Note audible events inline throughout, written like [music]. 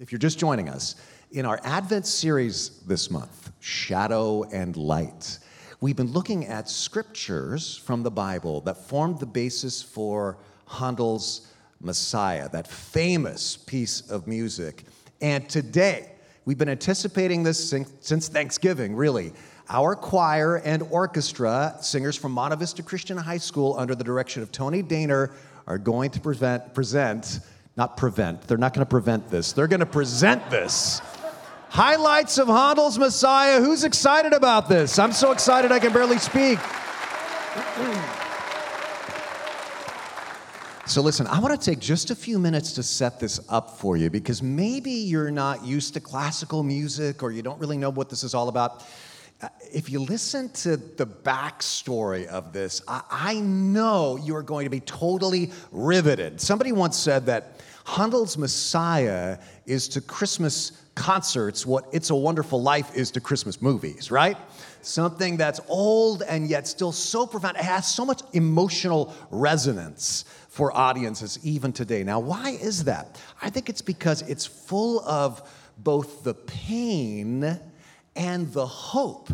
If you're just joining us, in our Advent series this month, Shadow and Light, we've been looking at scriptures from the Bible that formed the basis for Handel's Messiah, that famous piece of music. And today, we've been anticipating this since Thanksgiving, really. Our choir and orchestra, singers from Monte Vista Christian High School, under the direction of Tony Daner, are going to present not prevent, they're not going to prevent this, they're going to present this. Highlights of Handel's Messiah. Who's excited about this? I'm so excited I can barely speak. So, listen, I want to take just a few minutes to set this up for you because maybe you're not used to classical music or you don't really know what this is all about. Uh, if you listen to the backstory of this, I, I know you are going to be totally riveted. Somebody once said that Handel's Messiah is to Christmas concerts what It's a Wonderful Life is to Christmas movies, right? Something that's old and yet still so profound. It has so much emotional resonance for audiences even today. Now, why is that? I think it's because it's full of both the pain and the hope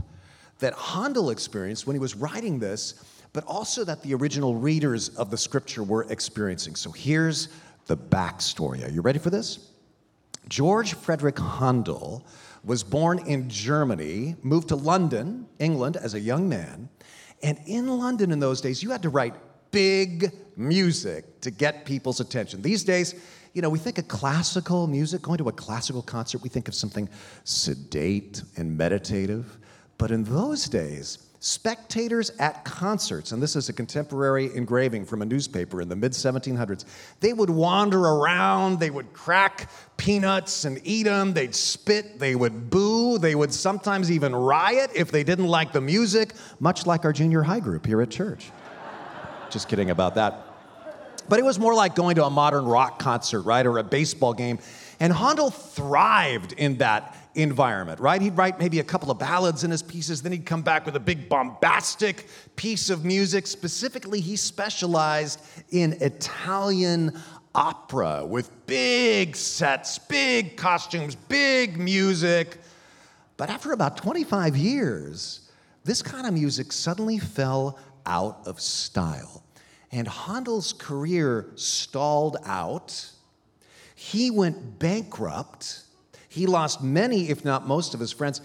that Handel experienced when he was writing this, but also that the original readers of the scripture were experiencing. So here's the backstory. Are you ready for this? George Frederick Handel was born in Germany, moved to London, England, as a young man. And in London in those days, you had to write big music to get people's attention. These days, you know, we think of classical music, going to a classical concert, we think of something sedate and meditative. But in those days, spectators at concerts, and this is a contemporary engraving from a newspaper in the mid 1700s, they would wander around, they would crack peanuts and eat them, they'd spit, they would boo, they would sometimes even riot if they didn't like the music, much like our junior high group here at church. Just kidding about that. But it was more like going to a modern rock concert, right, or a baseball game. And Handel thrived in that environment, right? He'd write maybe a couple of ballads in his pieces, then he'd come back with a big bombastic piece of music. Specifically, he specialized in Italian opera with big sets, big costumes, big music. But after about 25 years, this kind of music suddenly fell out of style. And Handel's career stalled out. He went bankrupt. He lost many, if not most, of his friends.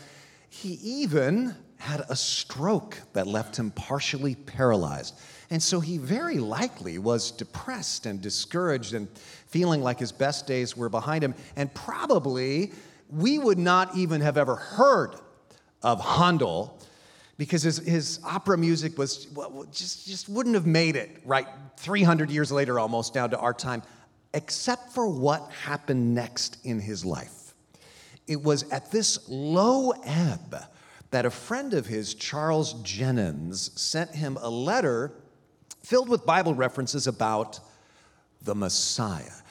He even had a stroke that left him partially paralyzed. And so he very likely was depressed and discouraged and feeling like his best days were behind him. And probably we would not even have ever heard of Handel because his, his opera music was well, just, just wouldn't have made it right 300 years later almost down to our time except for what happened next in his life it was at this low ebb that a friend of his charles jennens sent him a letter filled with bible references about the messiah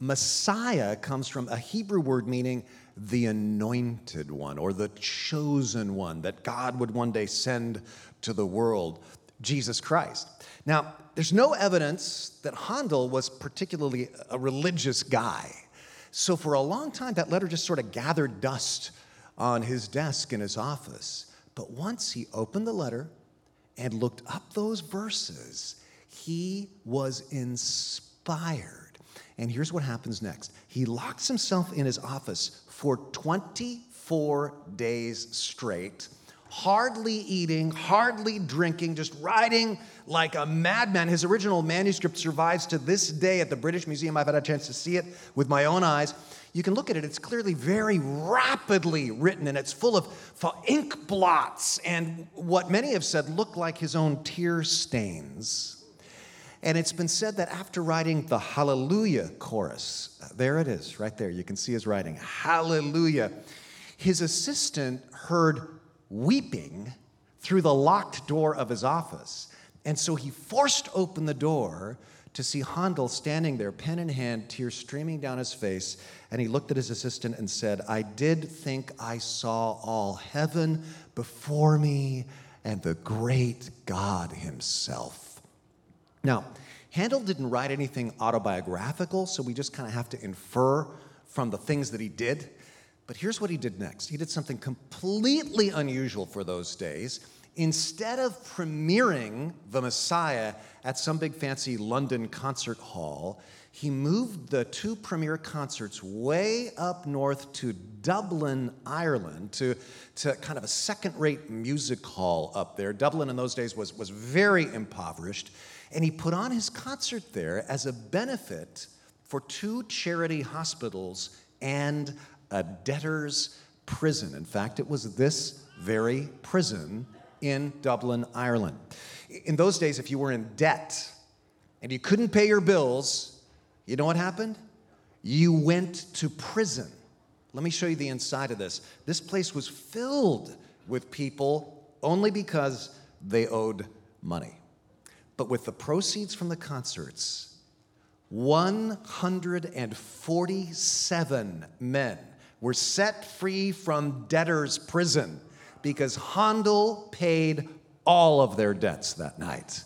messiah comes from a hebrew word meaning the anointed one or the chosen one that God would one day send to the world, Jesus Christ. Now, there's no evidence that Handel was particularly a religious guy. So, for a long time, that letter just sort of gathered dust on his desk in his office. But once he opened the letter and looked up those verses, he was inspired. And here's what happens next he locks himself in his office for 24 days straight, hardly eating, hardly drinking, just writing like a madman. His original manuscript survives to this day at the British Museum. I've had a chance to see it with my own eyes. You can look at it, it's clearly very rapidly written and it's full of ink blots and what many have said look like his own tear stains. And it's been said that after writing the Hallelujah chorus, uh, there it is, right there, you can see his writing, Hallelujah, his assistant heard weeping through the locked door of his office. And so he forced open the door to see Handel standing there, pen in hand, tears streaming down his face. And he looked at his assistant and said, I did think I saw all heaven before me and the great God Himself. Now, Handel didn't write anything autobiographical, so we just kind of have to infer from the things that he did. But here's what he did next he did something completely unusual for those days. Instead of premiering the Messiah at some big fancy London concert hall, he moved the two premiere concerts way up north to Dublin, Ireland, to, to kind of a second rate music hall up there. Dublin in those days was, was very impoverished. And he put on his concert there as a benefit for two charity hospitals and a debtor's prison. In fact, it was this very prison in Dublin, Ireland. In those days, if you were in debt and you couldn't pay your bills, you know what happened? You went to prison. Let me show you the inside of this. This place was filled with people only because they owed money. But with the proceeds from the concerts, 147 men were set free from debtor's prison because Handel paid all of their debts that night.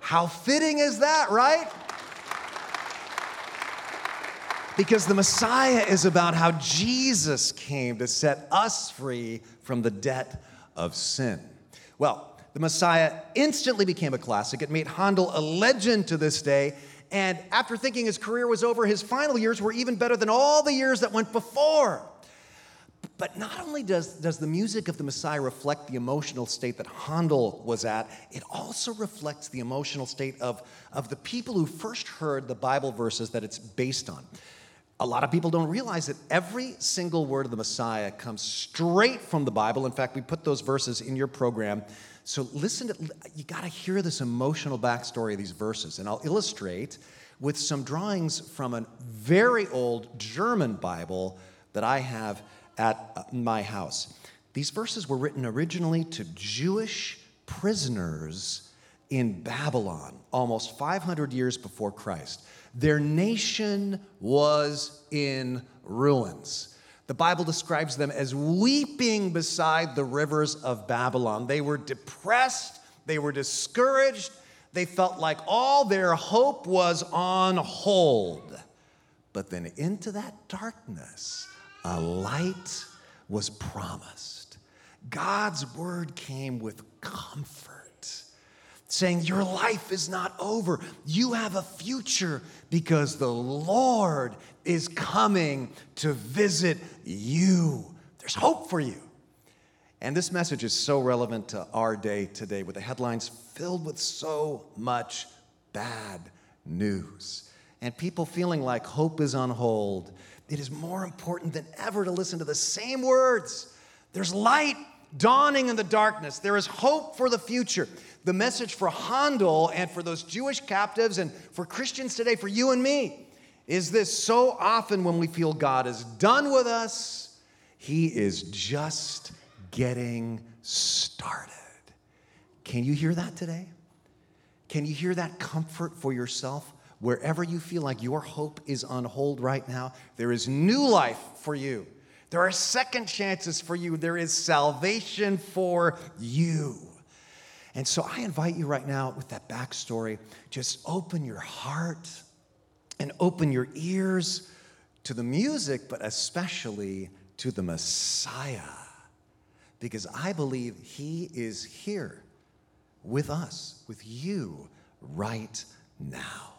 How fitting is that, right? Because the Messiah is about how Jesus came to set us free from the debt of sin. Well, the Messiah instantly became a classic. It made Handel a legend to this day. And after thinking his career was over, his final years were even better than all the years that went before. But not only does, does the music of the Messiah reflect the emotional state that Handel was at, it also reflects the emotional state of, of the people who first heard the Bible verses that it's based on. A lot of people don't realize that every single word of the Messiah comes straight from the Bible. In fact, we put those verses in your program. So listen to, you got to hear this emotional backstory of these verses. And I'll illustrate with some drawings from a very old German Bible that I have at uh, my house. These verses were written originally to Jewish prisoners in Babylon almost 500 years before Christ. Their nation was in ruins. The Bible describes them as weeping beside the rivers of Babylon. They were depressed, they were discouraged, they felt like all their hope was on hold. But then into that darkness, a light was promised. God's word came with comfort, saying, Your life is not over. You have a future because the Lord is coming to visit you. There's hope for you. And this message is so relevant to our day today with the headlines filled with so much bad news and people feeling like hope is on hold it is more important than ever to listen to the same words. There's light dawning in the darkness, there is hope for the future. The message for Handel and for those Jewish captives and for Christians today, for you and me, is this so often when we feel God is done with us, He is just getting started. Can you hear that today? Can you hear that comfort for yourself? Wherever you feel like your hope is on hold right now, there is new life for you. There are second chances for you. There is salvation for you. And so I invite you right now with that backstory, just open your heart and open your ears to the music, but especially to the Messiah. Because I believe he is here with us, with you right now.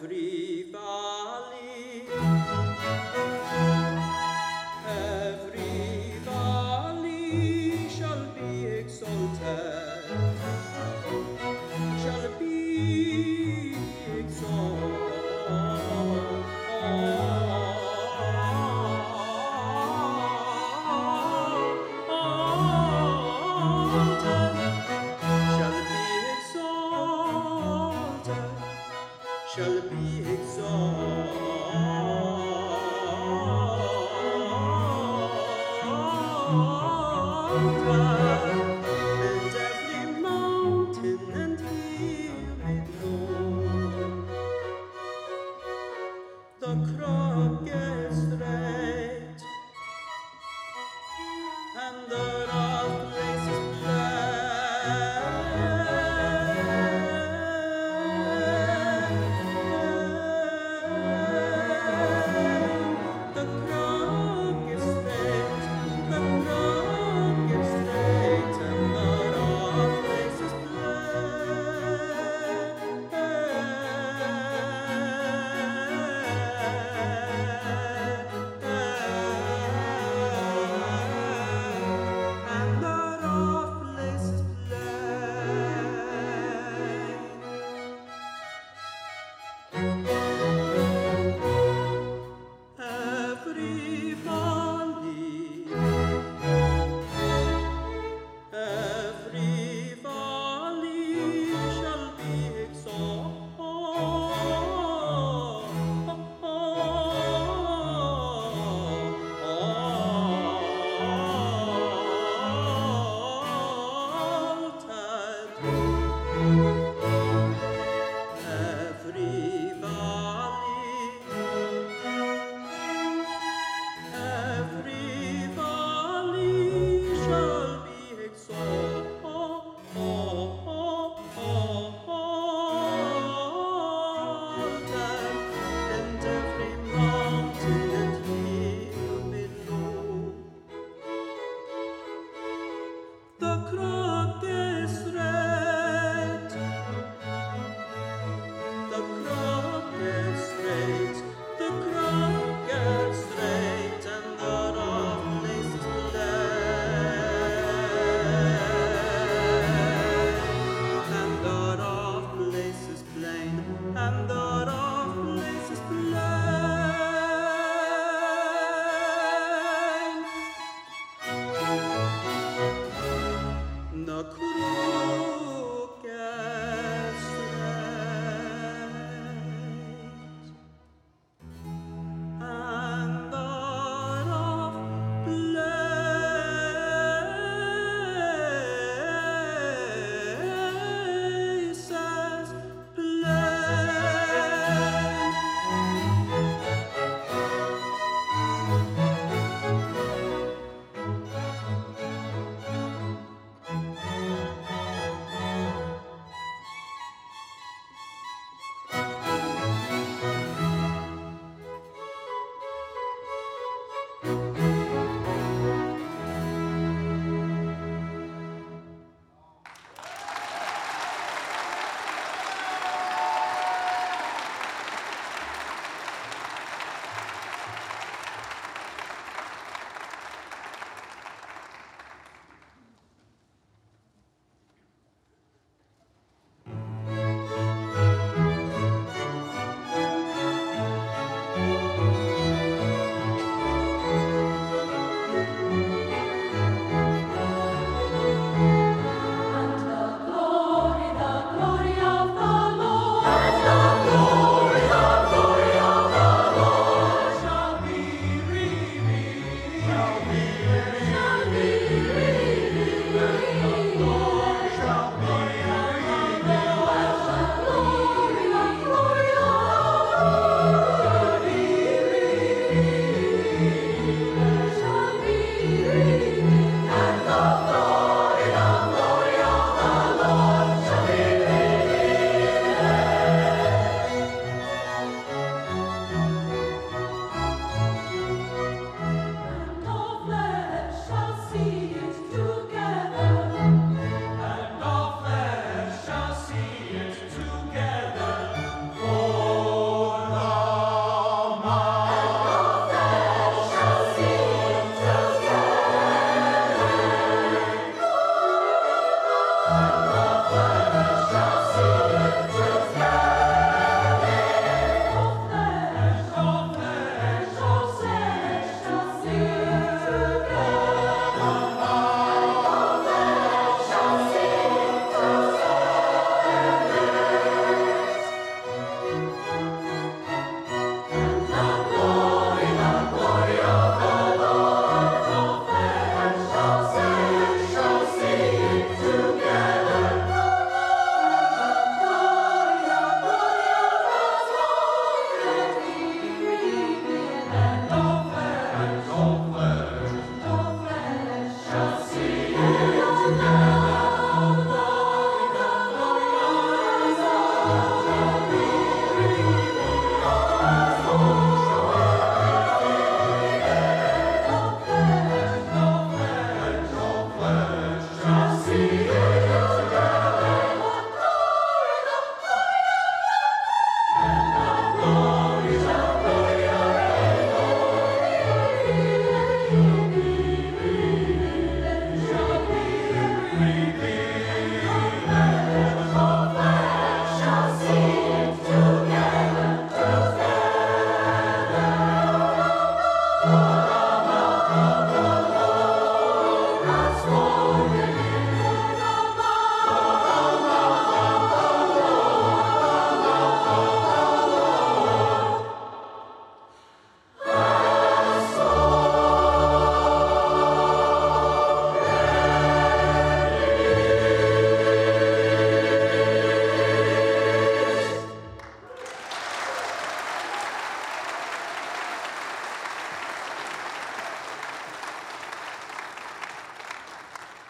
free.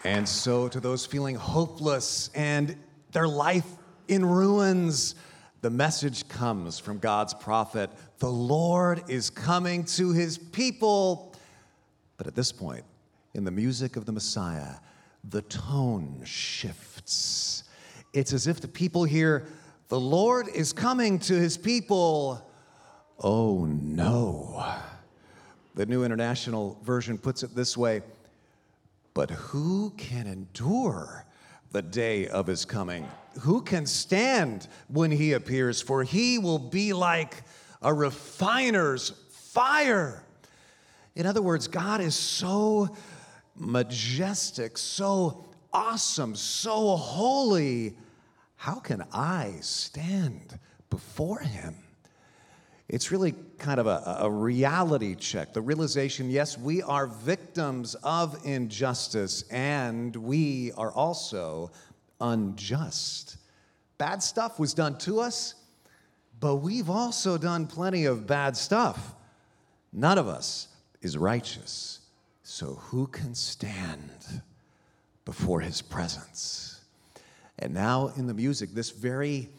And so, to those feeling hopeless and their life in ruins, the message comes from God's prophet the Lord is coming to his people. But at this point, in the music of the Messiah, the tone shifts. It's as if the people hear, The Lord is coming to his people. Oh no. The New International Version puts it this way But who can endure the day of his coming? Who can stand when he appears? For he will be like a refiner's fire. In other words, God is so majestic, so awesome, so holy. How can I stand before him? It's really kind of a, a, reality check. The realization yes, we are victims of injustice and we are also unjust. Bad stuff was done to us, but we've also done plenty of bad stuff. None of us is righteous. So who can stand before his presence? And now in the music, this very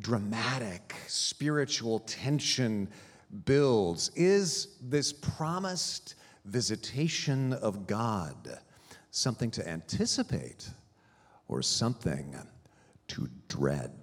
dramatic spiritual tension builds. Is this promised visitation of God something to anticipate or something to dread?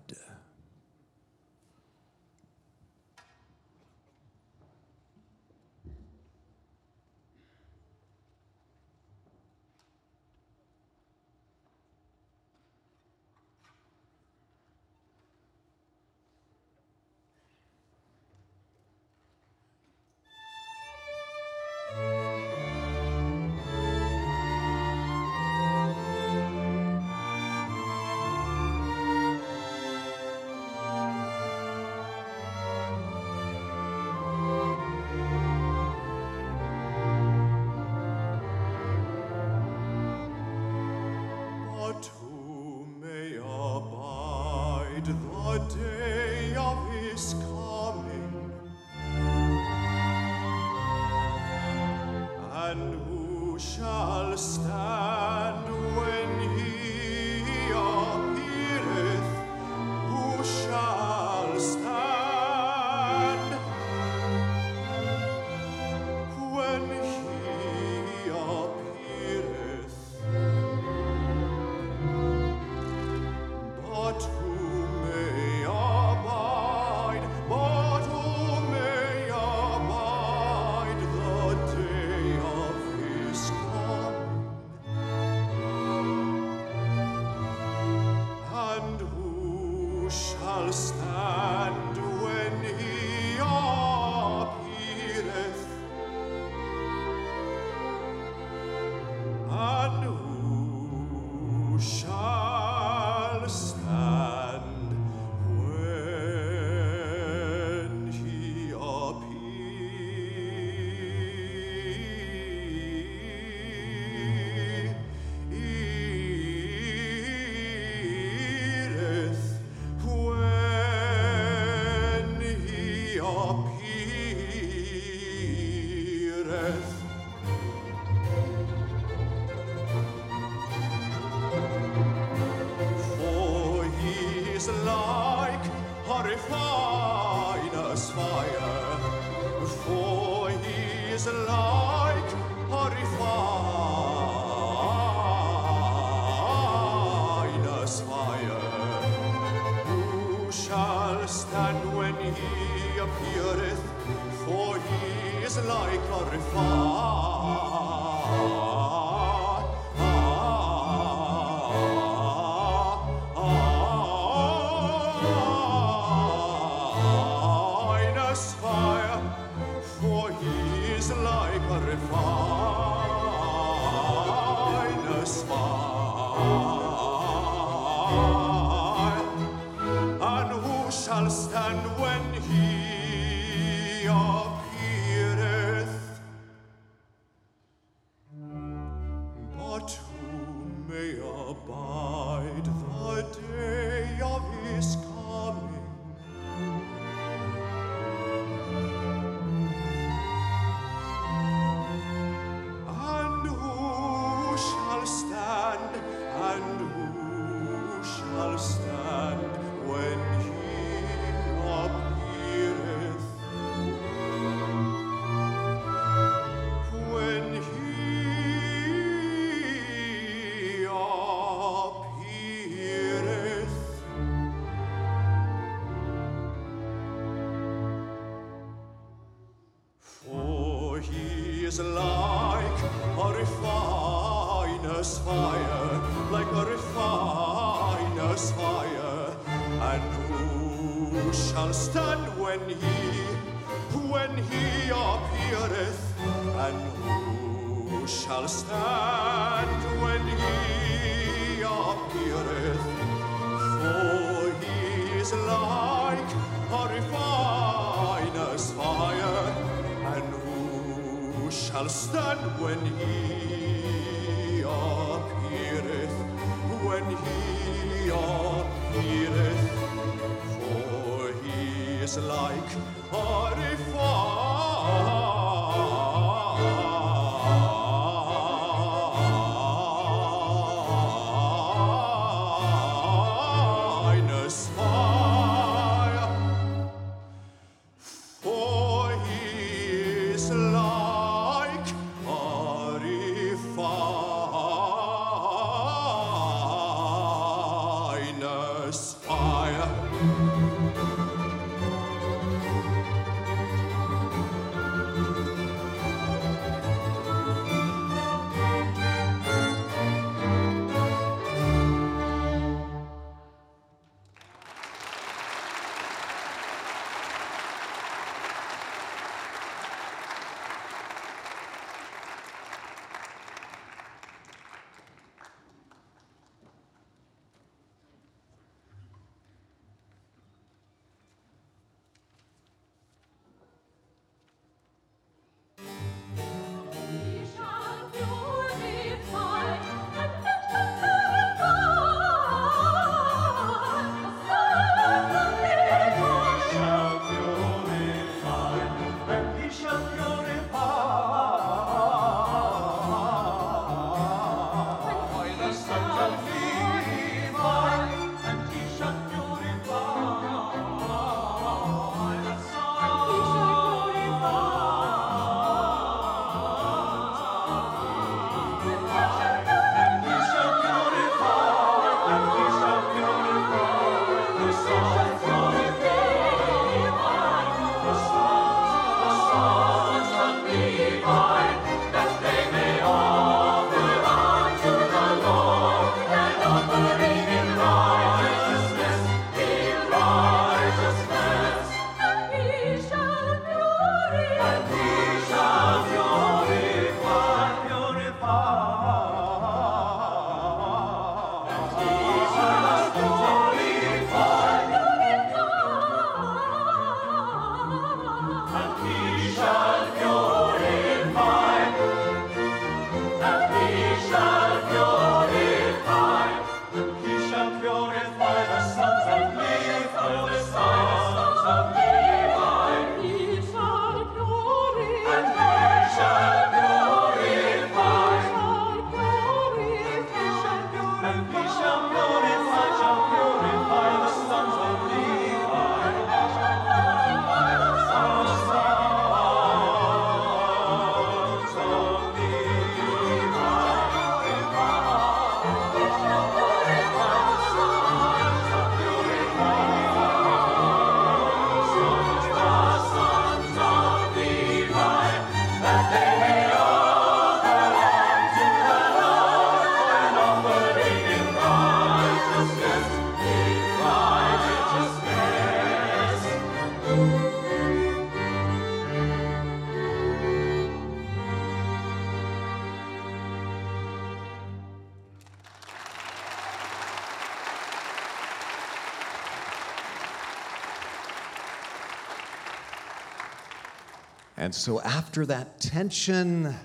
And so after that tension,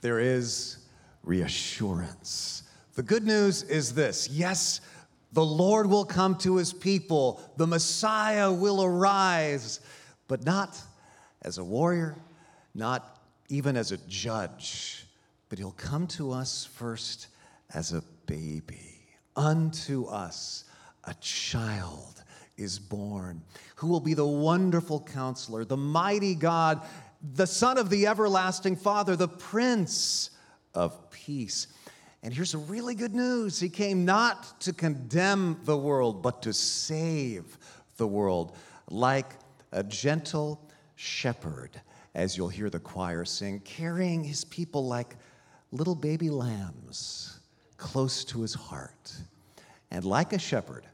there is reassurance. The good news is this yes, the Lord will come to his people, the Messiah will arise, but not as a warrior, not even as a judge, but he'll come to us first as a baby. Unto us a child is born, who will be the wonderful counselor, the mighty God, the Son of the everlasting Father, the Prince of Peace. And here's the really good news He came not to condemn the world, but to save the world, like a gentle shepherd, as you'll hear the choir sing, carrying his people like little baby lambs close to his heart. And like a shepherd,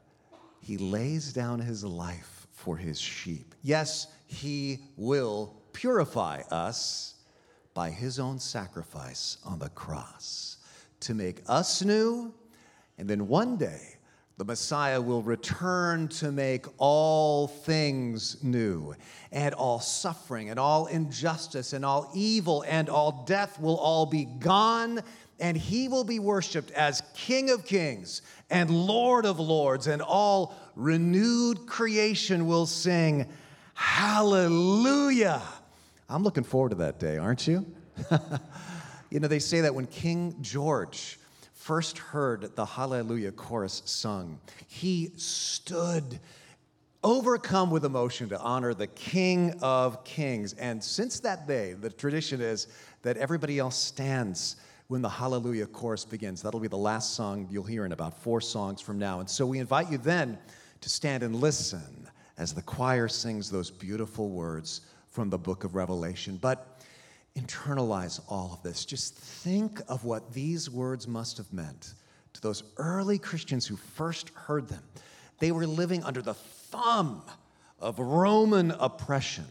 he lays down his life for his sheep. Yes, he will purify us by his own sacrifice on the cross to make us new. And then one day, the Messiah will return to make all things new, and all suffering, and all injustice, and all evil, and all death will all be gone, and he will be worshiped as King of kings and Lord of lords, and all renewed creation will sing, Hallelujah. I'm looking forward to that day, aren't you? [laughs] you know, they say that when King George first heard the Hallelujah chorus sung, he stood overcome with emotion to honor the King of Kings. And since that day, the tradition is that everybody else stands when the Hallelujah chorus begins. That'll be the last song you'll hear in about four songs from now. And so we invite you then to stand and listen as the choir sings those beautiful words from the book of Revelation. But internalize all of this. Just think of what these words must have meant to those early Christians who first heard them. They were living under the thumb of Roman oppression.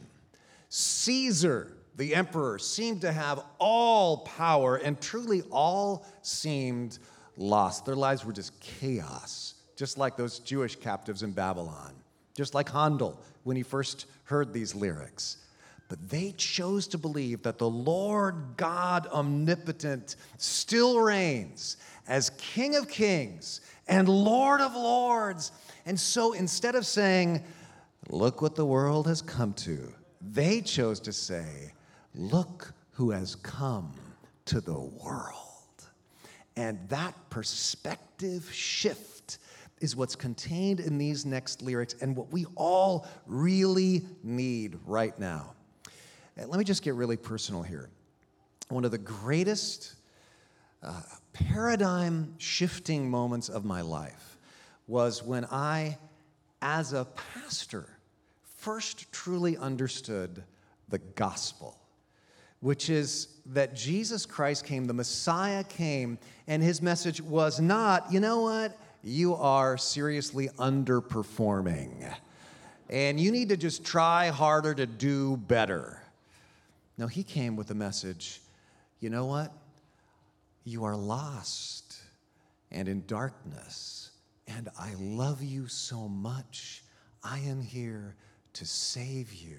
Caesar, the emperor, seemed to have all power, and truly all seemed lost. Their lives were just chaos, just like those Jewish captives in Babylon, just like Handel when he first heard these lyrics. But they chose to believe that the Lord God omnipotent still reigns as King of kings and Lord of lords. And so instead of saying, Look what the world has come to, they chose to say, Look who has come to the world. And that perspective shift is what's contained in these next lyrics and what we all really need right now. And let me just get really personal here. One of the greatest uh, paradigm shifting moments of my life was when I, as a pastor, first truly understood the gospel, which is that Jesus Christ came, the Messiah came, and his message was not, you know what, you are seriously underperforming, and you need to just try harder to do better. No, he came with the message you know what? You are lost and in darkness, and I love you so much. I am here to save you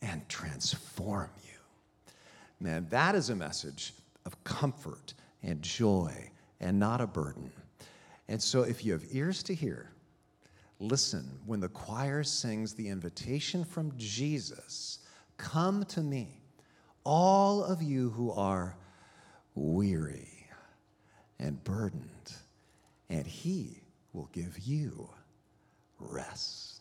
and transform you. Man, that is a message of comfort and joy and not a burden. And so, if you have ears to hear, listen when the choir sings the invitation from Jesus come to me all of you who are weary and burdened, and He will give you rest.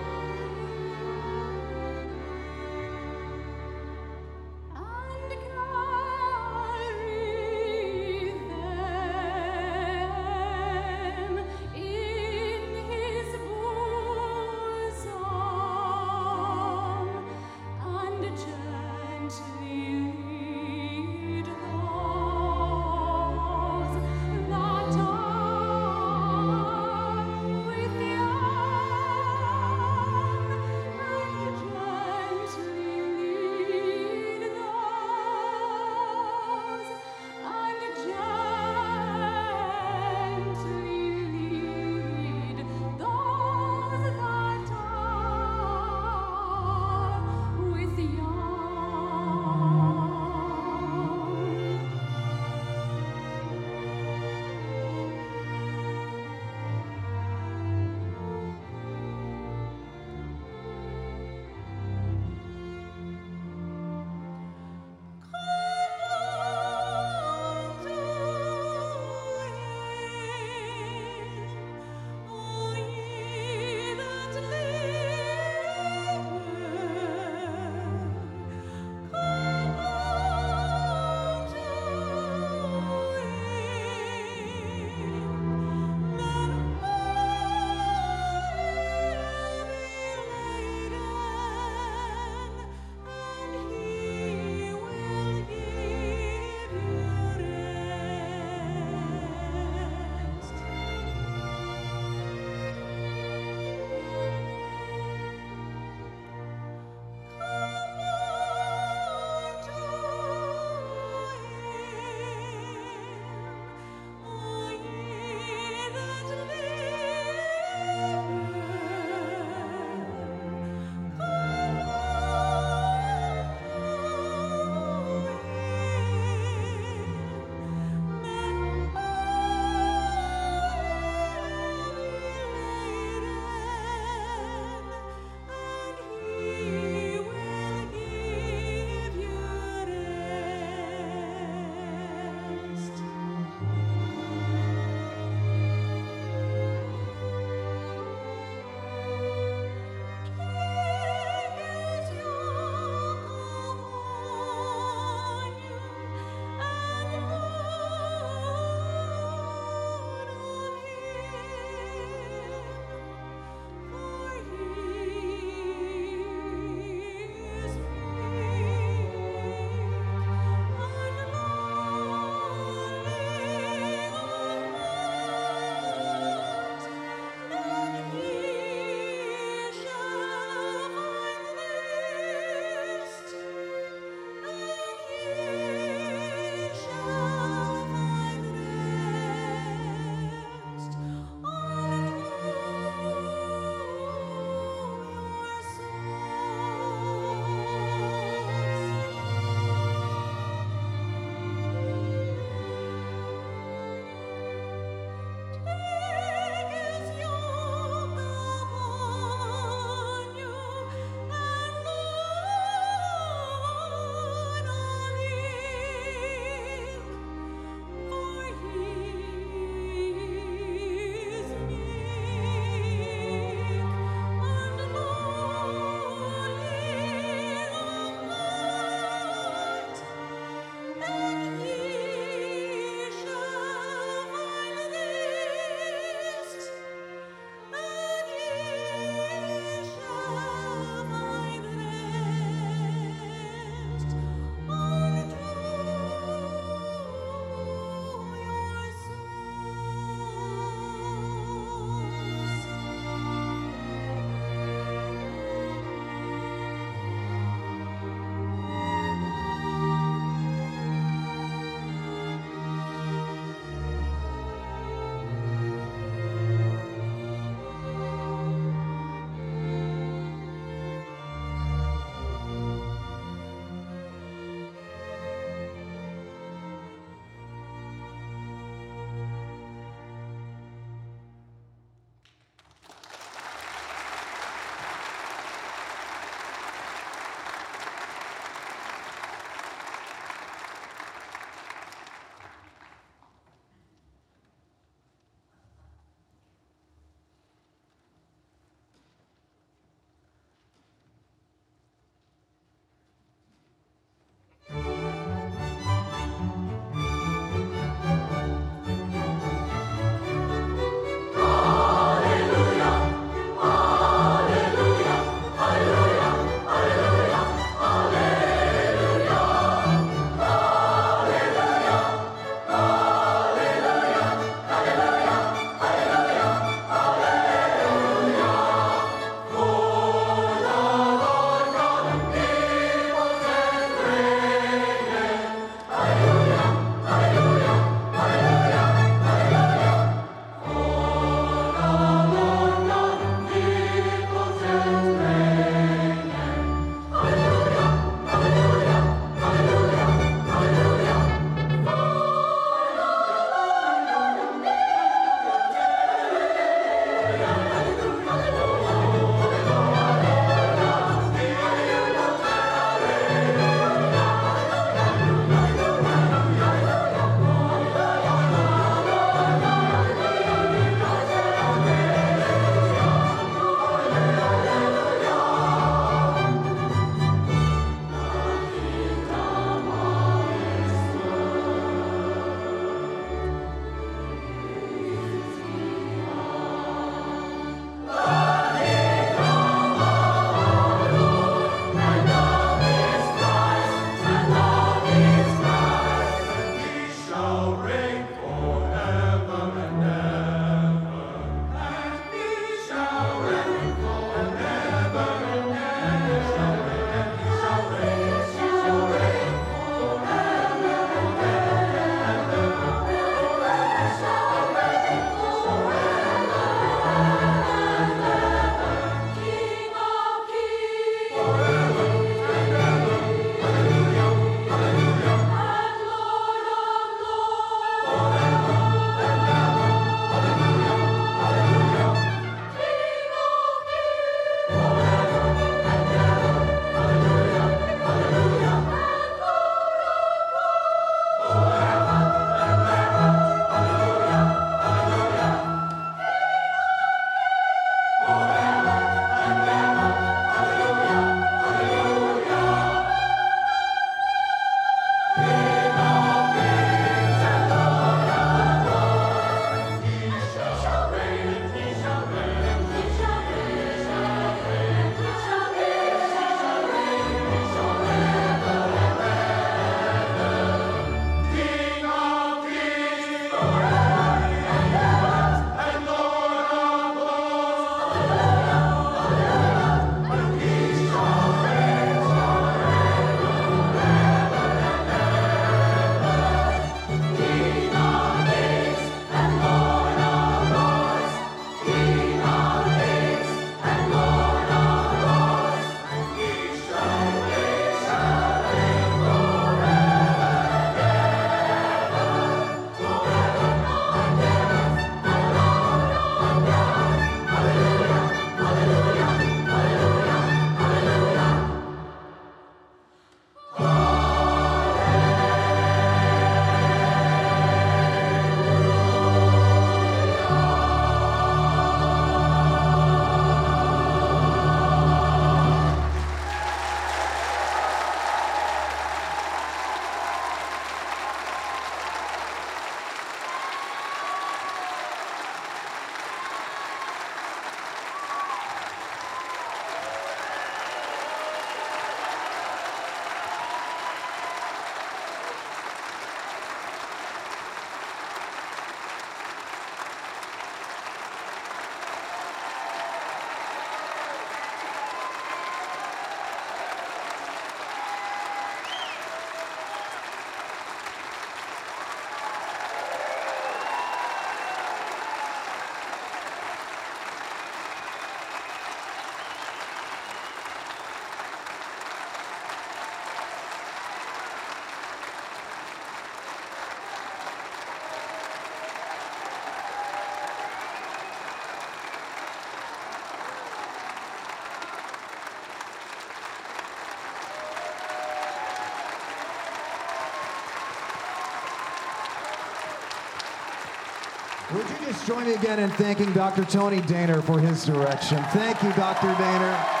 Join me again in thanking Dr. Tony Daner for his direction? Thank you, Dr. Daner.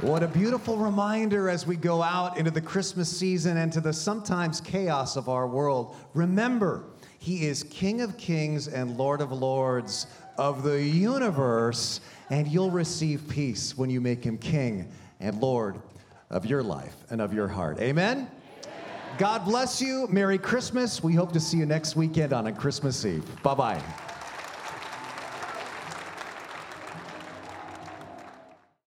What a beautiful reminder as we go out into the Christmas season and to the sometimes chaos of our world. Remember, He is King of kings and Lord of lords of the universe, and you'll receive peace when you make Him King and Lord of your life and of your heart. Amen? Amen. God bless you. Merry Christmas. We hope to see you next weekend on a Christmas Eve. Bye bye.